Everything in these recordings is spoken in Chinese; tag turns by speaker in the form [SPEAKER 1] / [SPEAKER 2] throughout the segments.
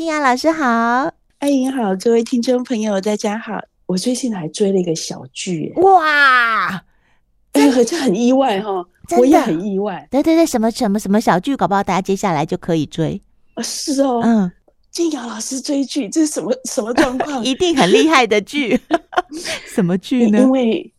[SPEAKER 1] 靖雅老师好，
[SPEAKER 2] 艾莹好，各位听众朋友大家好。我最近还追了一个小剧，
[SPEAKER 1] 哇，
[SPEAKER 2] 哎呀，这很意外哈，我也很意外。
[SPEAKER 1] 对对对，什么什么什么小剧，搞不好大家接下来就可以追。
[SPEAKER 2] 啊，是哦，嗯，静雅老师追剧，这是什么什么状况？
[SPEAKER 1] 一定很厉害的剧，什么剧呢？
[SPEAKER 2] 因为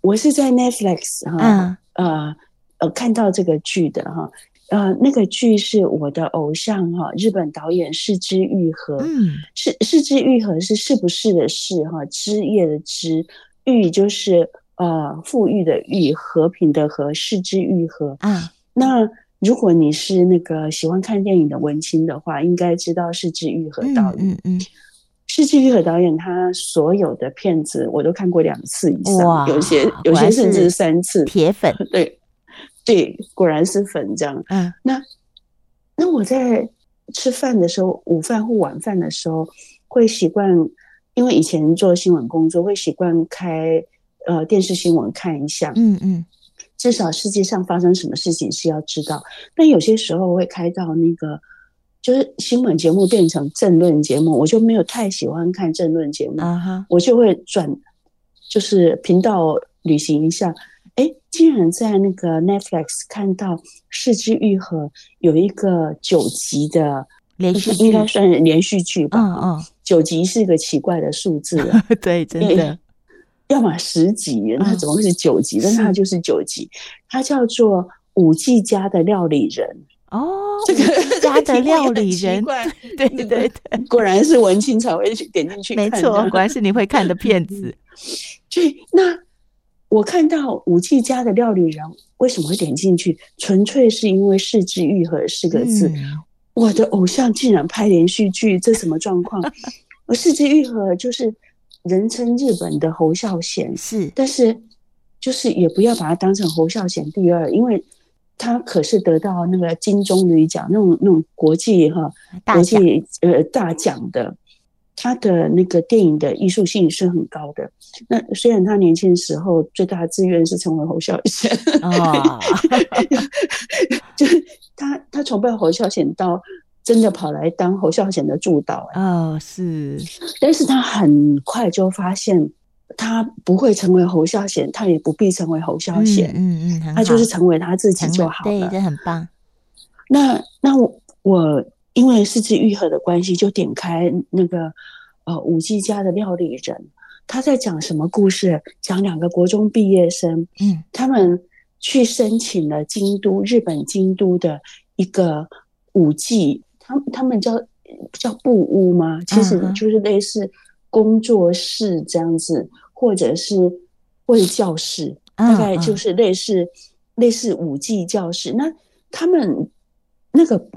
[SPEAKER 2] 我是在 Netflix 哈，呃呃看到这个剧的哈。呃，那个剧是我的偶像哈，日本导演是枝裕和。嗯，是是枝裕和是是不是的是哈，枝叶的枝，裕就是呃富裕的裕，和平的和，是枝裕和。啊，那如果你是那个喜欢看电影的文青的话，应该知道是枝裕和导演。嗯嗯，是枝裕和导演，他所有的片子我都看过两次以上，有些有些甚至三次。
[SPEAKER 1] 铁粉，
[SPEAKER 2] 对。对，果然是粉这样。嗯，那那我在吃饭的时候，午饭或晚饭的时候，会习惯，因为以前做新闻工作，会习惯开呃电视新闻看一下。嗯嗯，至少世界上发生什么事情是要知道。但有些时候会开到那个，就是新闻节目变成政论节目，我就没有太喜欢看政论节目。啊哈，我就会转，就是频道旅行一下。哎，竟然在那个 Netflix 看到四之愈合有一个九集的连续剧，应该算是连续剧吧？嗯嗯，九集是一个奇怪的数字。
[SPEAKER 1] 对，真的。
[SPEAKER 2] 要么十集，那怎么会是九集？但是它就是九集，它叫做《五 G 家的料理人》。
[SPEAKER 1] 哦，这个家的 料理人，对对对，
[SPEAKER 2] 果然是文青才会去点进去看。
[SPEAKER 1] 没错，果然是你会看的片子。
[SPEAKER 2] 对，那。我看到舞伎家的料理人为什么会点进去？纯粹是因为是枝裕和四个字。嗯、我的偶像竟然拍连续剧，这什么状况？而是枝裕和就是人称日本的侯孝贤，是，但是就是也不要把他当成侯孝贤第二，因为他可是得到那个金棕榈奖那种那种国际哈国际呃大奖的。他的那个电影的艺术性是很高的。那虽然他年轻的时候最大的志愿是成为侯孝贤，哦、就是他他崇拜侯孝贤到真的跑来当侯孝贤的助导。
[SPEAKER 1] 哦，是。
[SPEAKER 2] 但是他很快就发现，他不会成为侯孝贤，他也不必成为侯孝贤。嗯嗯，他就是成为他自己就好了。
[SPEAKER 1] 对，这很棒。
[SPEAKER 2] 那那我我。因为是枝裕和的关系，就点开那个呃五 G 家的料理人，他在讲什么故事？讲两个国中毕业生，嗯，他们去申请了京都日本京都的一个五 G，，他他们叫叫布屋吗？其实就是类似工作室这样子，或者是或者教室，大概就是类似类似五 G 教室。那他们那个。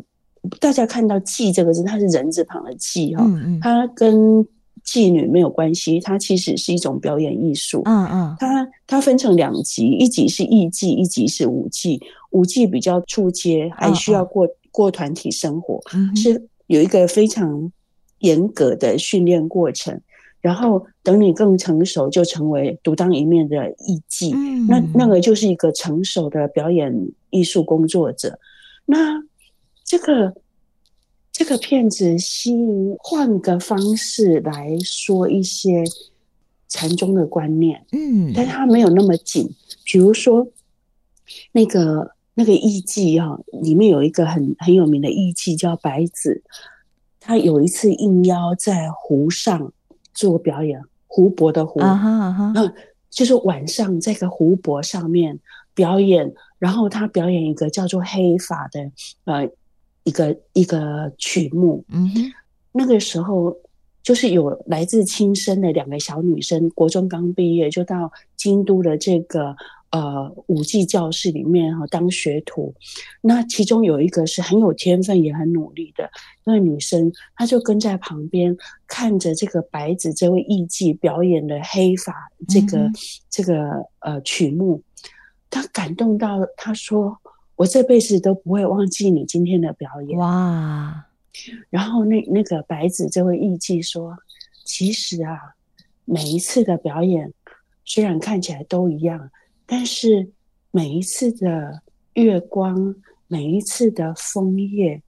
[SPEAKER 2] 大家看到“妓”这个字，它是人字旁的“妓”哈，它跟妓女没有关系，它其实是一种表演艺术。嗯嗯，它它分成两级，一级是艺妓，一级是舞妓。舞妓比较出街，还需要过过团体生活，是有一个非常严格的训练过程。然后等你更成熟，就成为独当一面的艺妓。那那个就是一个成熟的表演艺术工作者。那这个这个片子，吸引换个方式来说一些禅宗的观念，嗯，但是它没有那么紧。比如说，那个那个艺妓哈，里面有一个很很有名的艺妓叫白子，他有一次应邀在湖上做表演，湖泊的湖，啊哈啊哈，嗯，就是晚上在个湖泊上面表演，然后他表演一个叫做黑法的，呃。一个一个曲目，嗯哼，那个时候就是有来自亲生的两个小女生，国中刚毕业，就到京都的这个呃舞伎教室里面哈当学徒。那其中有一个是很有天分也很努力的那个女生，她就跟在旁边看着这个白子这位艺妓表演的黑法这个、嗯、这个呃曲目，她感动到她说。我这辈子都不会忘记你今天的表演哇！然后那那个白子这位艺妓说：“其实啊，每一次的表演虽然看起来都一样，但是每一次的月光，每一次的枫叶，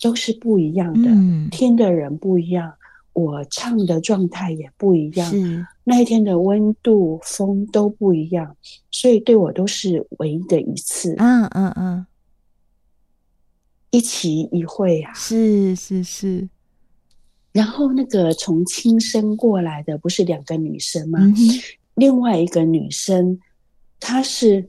[SPEAKER 2] 都是不一样的，嗯、听的人不一样，我唱的状态也不一样，那一天的温度、风都不一样，所以对我都是唯一的一次。
[SPEAKER 1] 嗯嗯嗯，
[SPEAKER 2] 一期一会啊，
[SPEAKER 1] 是是是。
[SPEAKER 2] 然后那个从轻生过来的不是两个女生吗？嗯、另外一个女生，她是。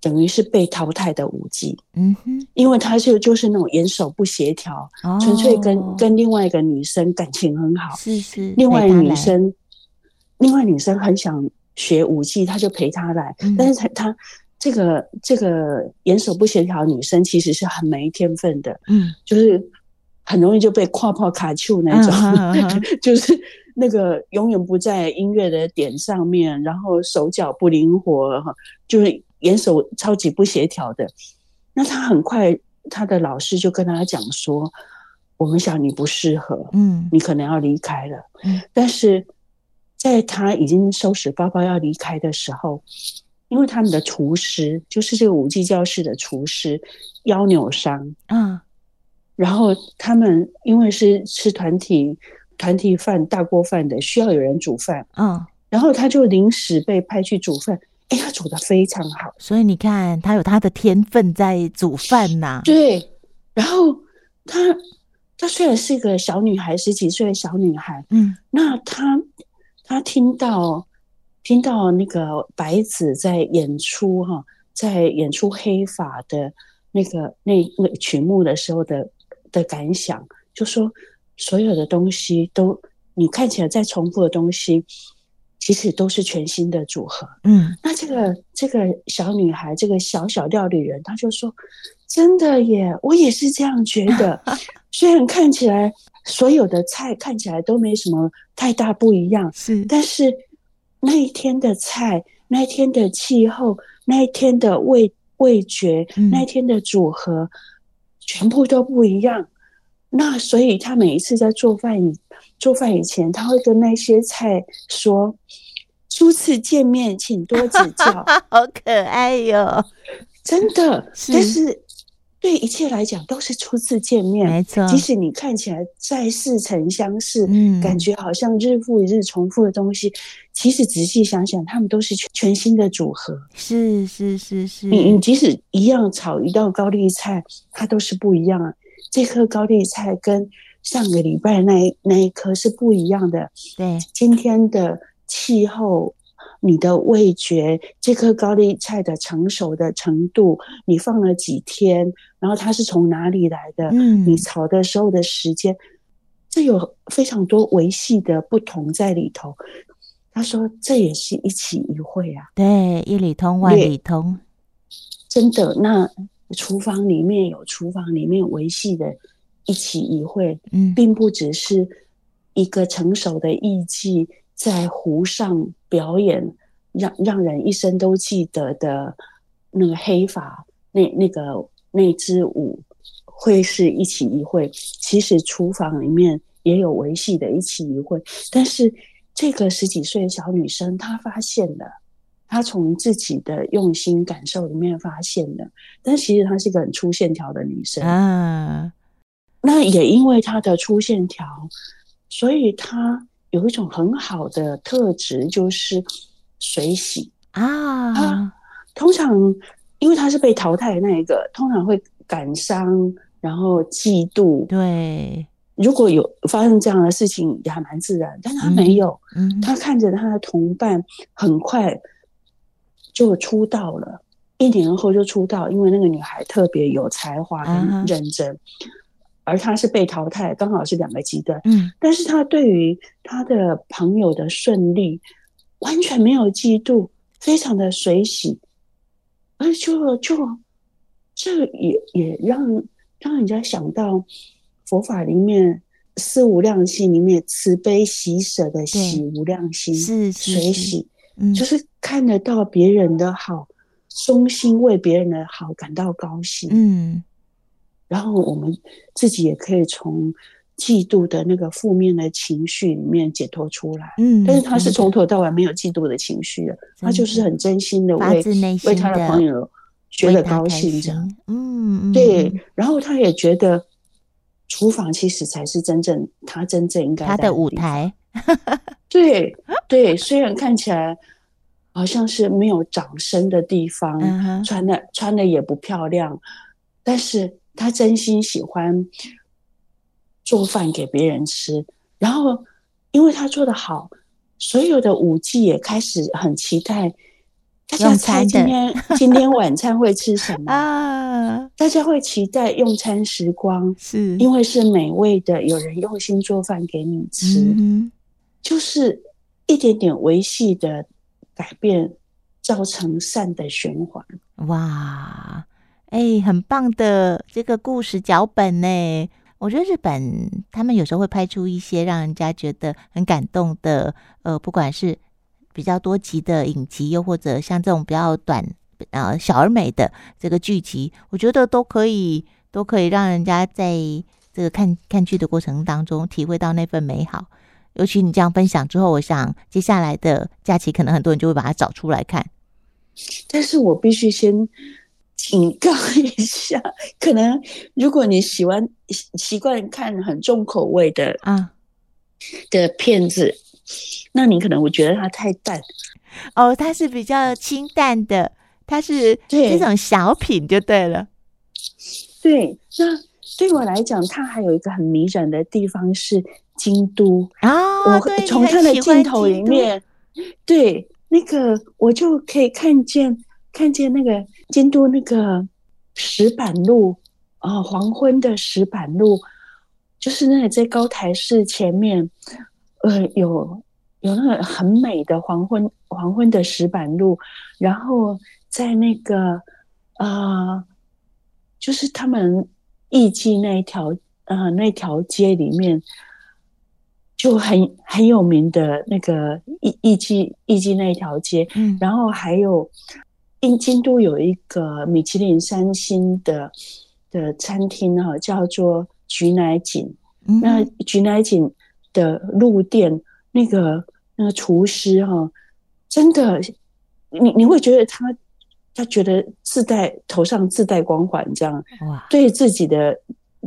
[SPEAKER 2] 等于是被淘汰的舞技，嗯哼，因为他就就是那种眼手不协调，纯、哦、粹跟跟另外一个女生感情很好，
[SPEAKER 1] 是是。
[SPEAKER 2] 另外女生，另外女生很想学舞技，他就陪她来，嗯、但是她她这个这个眼手不协调的女生其实是很没天分的，嗯，就是很容易就被跨跑卡丘那种，嗯、就是那个永远不在音乐的点上面，然后手脚不灵活，哈，就是。眼手超级不协调的，那他很快，他的老师就跟他讲说：“我们想你不适合，嗯，你可能要离开了。”嗯，但是在他已经收拾包包要离开的时候，因为他们的厨师就是这个舞伎教室的厨师腰扭伤，嗯，然后他们因为是吃团体团体饭大锅饭的，需要有人煮饭，嗯，然后他就临时被派去煮饭。哎，他煮的非常好，
[SPEAKER 1] 所以你看，他有他的天分在煮饭呐。
[SPEAKER 2] 对，然后他他虽然是一个小女孩，十几岁的小女孩，嗯，那他他听到听到那个白子在演出哈，在演出黑发的那个那那个曲目的时候的的感想，就说所有的东西都你看起来在重复的东西。其实都是全新的组合，嗯，那这个这个小女孩，这个小小料理人，她就说：“真的耶，我也是这样觉得。虽然看起来所有的菜看起来都没什么太大不一样，是，但是那一天的菜，那一天的气候，那一天的味味觉，嗯、那一天的组合，全部都不一样。那所以他每一次在做饭。”做饭以前，他会跟那些菜说：“初次见面，请多指教。”
[SPEAKER 1] 好可爱哟，
[SPEAKER 2] 真的。是但是对一切来讲，都是初次见面，没错。即使你看起来再似曾相识，嗯，感觉好像日复一日重复的东西，其实仔细想想，他们都是全全新的组合。
[SPEAKER 1] 是是是是，
[SPEAKER 2] 你你即使一样炒一道高丽菜，它都是不一样啊。这颗高丽菜跟上个礼拜那一那一颗是不一样的。对，今天的气候，你的味觉，这颗高丽菜的成熟的程度，你放了几天，然后它是从哪里来的？嗯，你炒的时候的时间，这有非常多维系的不同在里头。他说，这也是一起一会啊。
[SPEAKER 1] 对，一里通万里通。
[SPEAKER 2] 真的，那厨房里面有厨房里面维系的。一起一会，嗯，并不只是一个成熟的艺伎在湖上表演，让让人一生都记得的那个黑发，那那个那支舞会是一起一会。其实厨房里面也有维系的一起一会，但是这个十几岁的小女生，她发现了，她从自己的用心感受里面发现的，但其实她是一个很粗线条的女生啊。那也因为她的粗线条，所以她有一种很好的特质，就是水洗啊。他通常因为她是被淘汰的那一个，通常会感伤，然后嫉妒。
[SPEAKER 1] 对，
[SPEAKER 2] 如果有发生这样的事情，也还蛮自然。但他没有，嗯，他看着他的同伴很快就出道了，一年后就出道，因为那个女孩特别有才华跟认真。啊而他是被淘汰，刚好是两个极端。嗯，但是他对于他的朋友的顺利完全没有嫉妒，非常的随喜，而就就这也也让让人家想到佛法里面四无量心里面慈悲喜舍的喜无量心，是随喜，嗯，就是看得到别人的好，衷心为别人的好感到高兴，嗯。然后我们自己也可以从嫉妒的那个负面的情绪里面解脱出来。嗯，但是他是从头到尾没有嫉妒的情绪的，他就是很真心的为为他的朋友觉得高兴这样。嗯，对。然后他也觉得厨房其实才是真正他真正应该
[SPEAKER 1] 他的舞台。
[SPEAKER 2] 对对，虽然看起来好像是没有掌声的地方，嗯、穿的穿的也不漂亮，但是他真心喜欢做饭给别人吃，然后因为他做的好，所有的舞伎也开始很期待。大家猜今天 今天晚餐会吃什么 啊？大家会期待用餐时光，是因为是美味的，有人用心做饭给你吃，嗯、就是一点点微细的改变，造成善的循环。
[SPEAKER 1] 哇，哎、很棒的这个故事脚本呢！我觉得日本他们有时候会拍出一些让人家觉得很感动的，呃，不管是。比较多集的影集，又或者像这种比较短，呃，小而美的这个剧集，我觉得都可以，都可以让人家在这个看看剧的过程当中体会到那份美好。尤其你这样分享之后，我想接下来的假期，可能很多人就会把它找出来看。
[SPEAKER 2] 但是我必须先警告一下，可能如果你喜欢习惯看很重口味的啊的片子。那你可能会觉得它太淡
[SPEAKER 1] 哦，它是比较清淡的，它是这种小品就对了。
[SPEAKER 2] 对，那对我来讲，它还有一个很迷人的地方是京都
[SPEAKER 1] 啊。
[SPEAKER 2] 我从他的镜头里面，对那个我就可以看见看见那个京都那个石板路啊，黄昏的石板路，就是那里在高台寺前面。呃，有有那个很美的黄昏黄昏的石板路，然后在那个呃，就是他们艺妓那一条呃那条街里面，就很很有名的那个艺艺妓艺妓那一条街，嗯，然后还有因京都有一个米其林三星的的餐厅哈，叫做菊乃井，嗯、那菊乃井。的路店那个那个厨师哈，真的，你你会觉得他他觉得自带头上自带光环，这样哇，对自己的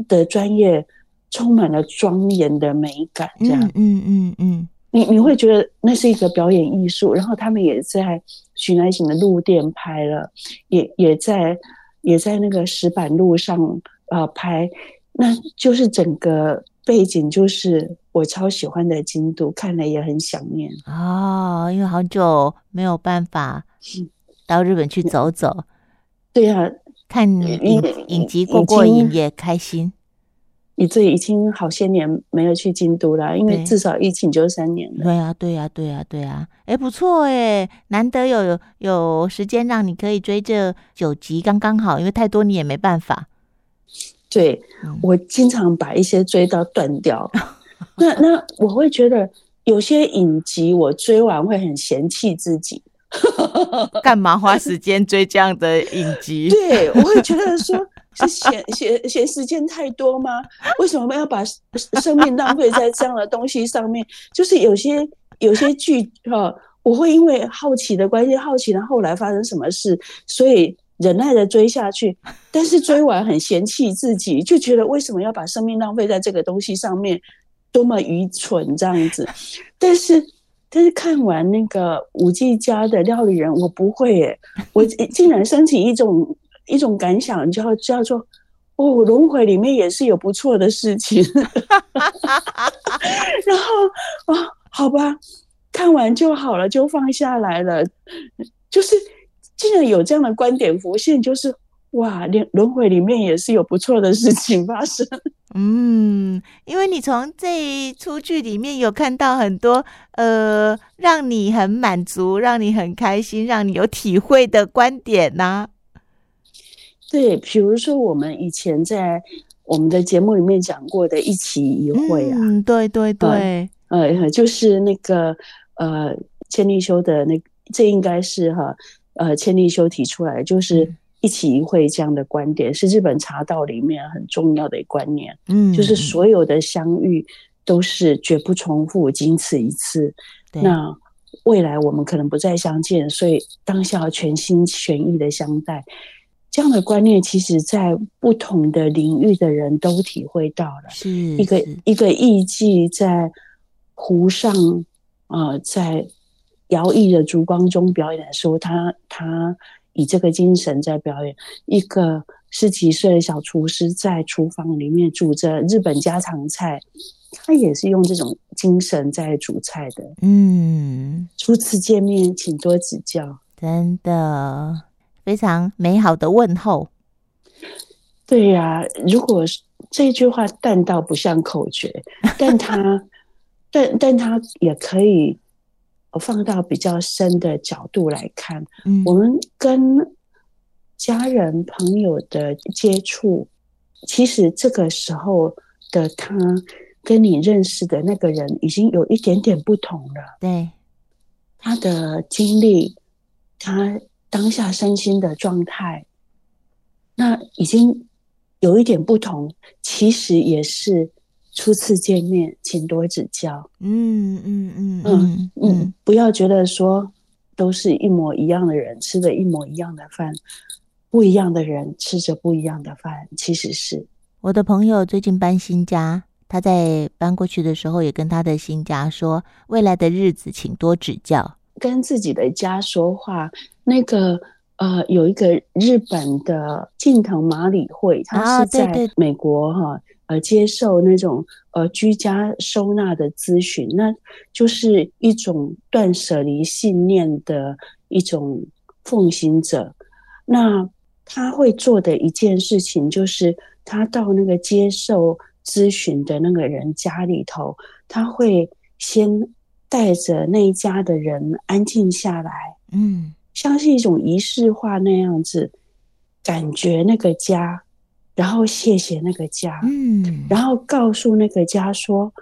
[SPEAKER 2] 的专业充满了庄严的美感，这样，嗯嗯嗯，嗯，你你会觉得那是一个表演艺术。然后他们也在徐乃景的路店拍了，也也在也在那个石板路上啊、呃、拍，那就是整个背景就是。我超喜欢的京都，看了也很想念
[SPEAKER 1] 哦，因为好久没有办法到日本去走走。嗯、
[SPEAKER 2] 对呀、啊，
[SPEAKER 1] 看影影集过过瘾也开心。
[SPEAKER 2] 你这已经好些年没有去京都了，因为至少疫情就三年了。
[SPEAKER 1] 对呀、啊，对呀、啊，对呀、啊，对呀、啊。哎，不错哎，难得有有时间让你可以追这九集，刚刚好，因为太多你也没办法。
[SPEAKER 2] 对，嗯、我经常把一些追到断掉。那那我会觉得有些影集我追完会很嫌弃自己，
[SPEAKER 1] 干嘛花时间追这样的影集？
[SPEAKER 2] 对，我会觉得说是嫌 嫌嫌时间太多吗？为什么要把生命浪费在这样的东西上面？就是有些有些剧哈，我会因为好奇的关系，好奇了后来发生什么事，所以忍耐的追下去。但是追完很嫌弃自己，就觉得为什么要把生命浪费在这个东西上面？多么愚蠢这样子，但是但是看完那个五 G 家的料理人，我不会耶，我竟然升起一种一种感想，叫叫做哦，轮回里面也是有不错的事情，然后啊，好吧，看完就好了，就放下来了，就是竟然有这样的观点浮现，就是。哇，连轮回里面也是有不错的事情发生。
[SPEAKER 1] 嗯，因为你从这一出剧里面有看到很多呃，让你很满足、让你很开心、让你有体会的观点呐、
[SPEAKER 2] 对，比如说我们以前在我们的节目里面讲过的一起一会啊，
[SPEAKER 1] 嗯，对对对，
[SPEAKER 2] 呃，就是那个呃，千利休的那这应该是哈，呃，千利休提出来就是。嗯一起一会这样的观点是日本茶道里面很重要的观念，嗯，就是所有的相遇都是绝不重复，仅此一次。对那未来我们可能不再相见，所以当下要全心全意的相待。这样的观念，其实在不同的领域的人都体会到了。
[SPEAKER 1] 是
[SPEAKER 2] 一个一个艺伎在湖上，呃，在摇曳的烛光中表演的时候，他他以这个精神在表演；一个十几岁的小厨师在厨房里面煮着日本家常菜，他也是用这种精神在煮菜的。
[SPEAKER 1] 嗯，
[SPEAKER 2] 初次见面，请多指教。
[SPEAKER 1] 真的。非常美好的问候。
[SPEAKER 2] 对呀、啊，如果这句话淡到不像口诀，但它，但但它也可以放到比较深的角度来看。嗯，我们跟家人朋友的接触，其实这个时候的他跟你认识的那个人已经有一点点不同了。
[SPEAKER 1] 对，
[SPEAKER 2] 他的经历，他。当下身心的状态，那已经有一点不同。其实也是初次见面，请多指教。
[SPEAKER 1] 嗯嗯嗯
[SPEAKER 2] 嗯嗯，不要觉得说都是一模一样的人，吃着一模一样的饭，不一样的人吃着不一样的饭。其实是
[SPEAKER 1] 我的朋友最近搬新家，他在搬过去的时候也跟他的新家说：“未来的日子，请多指教。”
[SPEAKER 2] 跟自己的家说话。那个呃，有一个日本的近藤麻里惠，他是在美国哈、呃接受那种呃居家收纳的咨询，那就是一种断舍离信念的一种奉行者。那他会做的一件事情，就是他到那个接受咨询的那个人家里头，他会先带着那一家的人安静下来，嗯。像是一种仪式化那样子，感觉那个家，然后谢谢那个家，嗯，然后告诉那个家说，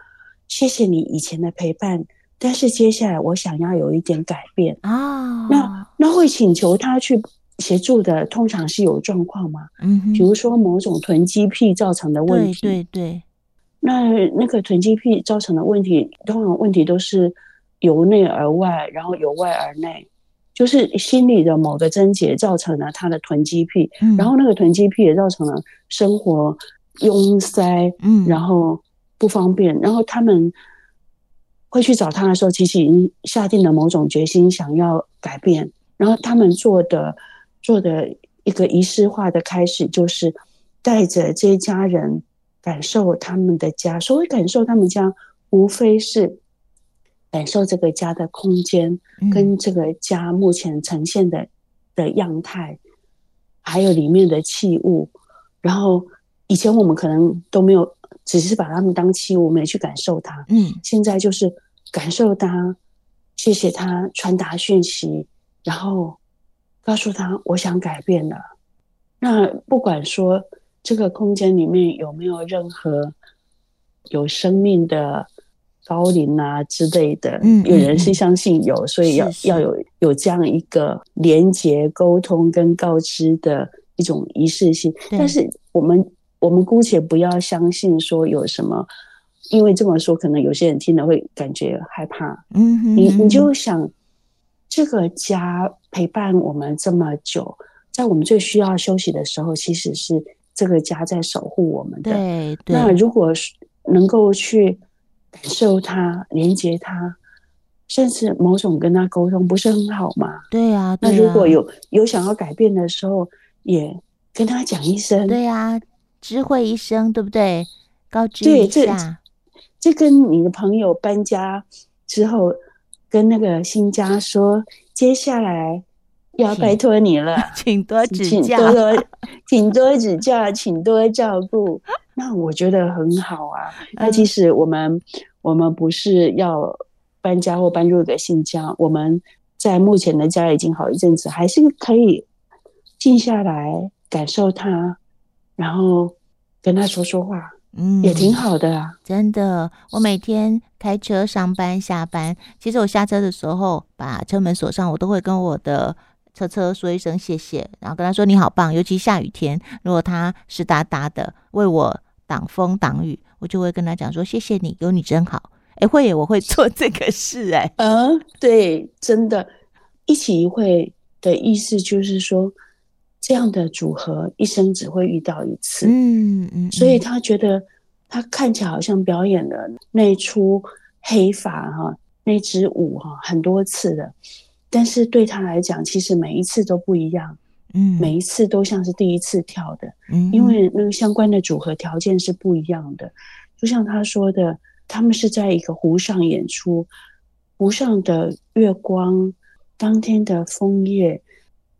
[SPEAKER 2] 谢谢你以前的陪伴，但是接下来我想要有一点改变啊。那那会请求他去协助的，通常是有状况吗？嗯，比如说某种囤积癖造成的问题，
[SPEAKER 1] 对对对。
[SPEAKER 2] 那那个囤积癖造成的问题，通常问题都是由内而外，然后由外而内。就是心里的某个症结造成了他的囤积癖，嗯，然后那个囤积癖也造成了生活拥塞，嗯，然后不方便，然后他们会去找他的时候，其实已经下定了某种决心，想要改变。然后他们做的做的一个仪式化的开始，就是带着这一家人感受他们的家。所谓感受他们家，无非是。感受这个家的空间，跟这个家目前呈现的的样态，还有里面的器物。然后以前我们可能都没有，只是把它们当器物，没去感受它。嗯，现在就是感受它，谢谢它传达讯息，然后告诉他我想改变了。那不管说这个空间里面有没有任何有生命的。高龄啊之类的，有人是相信有，所以要要有有这样一个连接、沟通跟告知的一种仪式性。但是我们我们姑且不要相信说有什么，因为这么说可能有些人听了会感觉害怕。嗯哼，你你就想这个家陪伴我们这么久，在我们最需要休息的时候，其实是这个家在守护我们的。对，对那如果能够去。感受他，连接他，甚至某种跟他沟通，不是很好吗？
[SPEAKER 1] 对呀、啊。对啊、
[SPEAKER 2] 那如果有有想要改变的时候，也跟他讲一声。
[SPEAKER 1] 对呀、啊，知会一声，对不对？告知一下。
[SPEAKER 2] 这，这跟你的朋友搬家之后，跟那个新家说，接下来要拜托你了，
[SPEAKER 1] 请，请多指教，
[SPEAKER 2] 请多，请多指教，请多照顾。那我觉得很好啊。那其实我们、嗯、我们不是要搬家或搬入一个新家，我们在目前的家已经好一阵子，还是可以静下来感受它，然后跟他说说话，嗯，也挺好的啊。
[SPEAKER 1] 真的，我每天开车上班下班，其实我下车的时候把车门锁上，我都会跟我的车车说一声谢谢，然后跟他说你好棒。尤其下雨天，如果他湿哒哒的为我。挡风挡雨，我就会跟他讲说：“谢谢你，有你真好。”哎，会耶，我会做这个事哎。
[SPEAKER 2] 嗯，对，真的，一起一会的意思就是说，这样的组合一生只会遇到一次。
[SPEAKER 1] 嗯嗯，嗯，
[SPEAKER 2] 所以他觉得他看起来好像表演了那出黑发哈，那支舞哈很多次的，但是对他来讲，其实每一次都不一样。嗯，每一次都像是第一次跳的。嗯，因为那个相关的组合条件是不一样的。就像他说的，他们是在一个湖上演出，湖上的月光，当天的枫叶，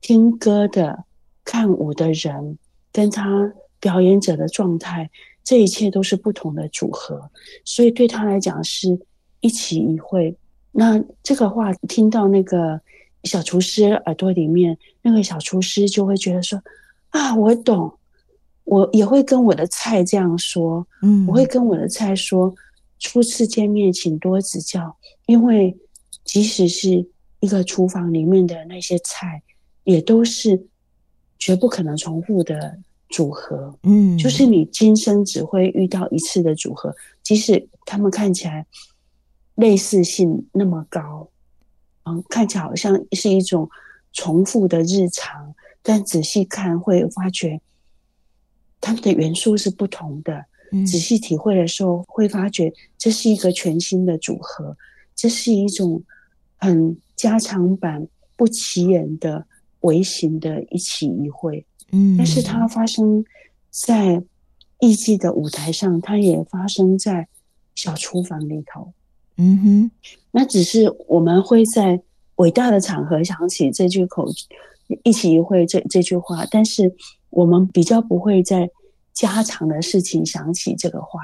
[SPEAKER 2] 听歌的、看舞的人，跟他表演者的状态，这一切都是不同的组合，所以对他来讲是一起一会。那这个话听到那个小厨师耳朵里面，那个小厨师就会觉得说：“啊，我懂。”我也会跟我的菜这样说，嗯，我会跟我的菜说，初次见面请多指教，因为即使是一个厨房里面的那些菜，也都是绝不可能重复的组合，嗯，就是你今生只会遇到一次的组合，即使他们看起来类似性那么高，嗯，看起来好像是一种重复的日常，但仔细看会发觉。它们的元素是不同的，仔细体会的时候会发觉这是一个全新的组合，这是一种很加长版、不起眼的微型的一起一会。嗯，但是它发生在艺伎的舞台上，它也发生在小厨房里头。嗯哼，那只是我们会在伟大的场合想起这句口一起会这这句话，但是。我们比较不会在家常的事情想起这个话，